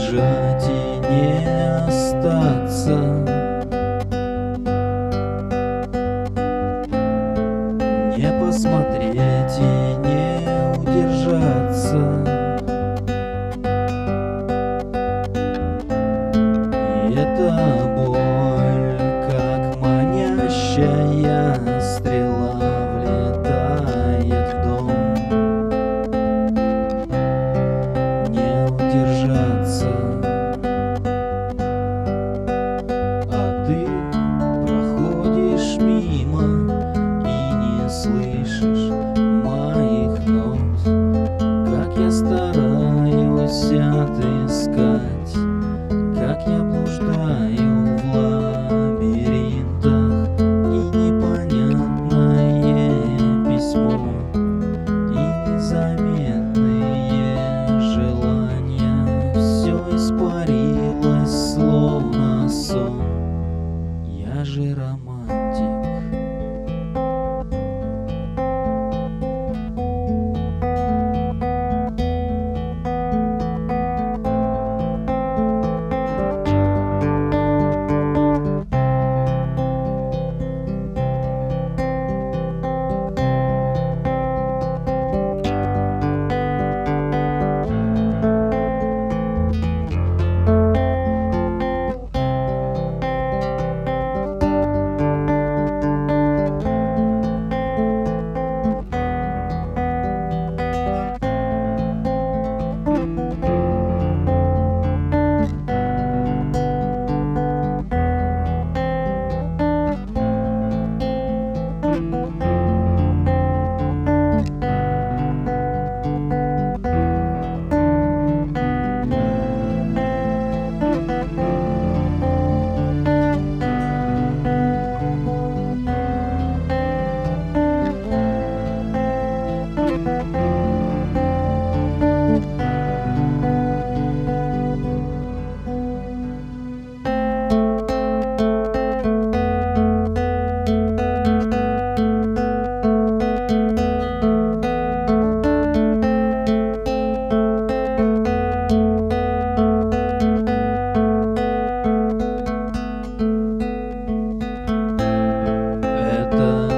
сбежать и не остаться. Не посмотреть и не удержаться. И это боль. 的。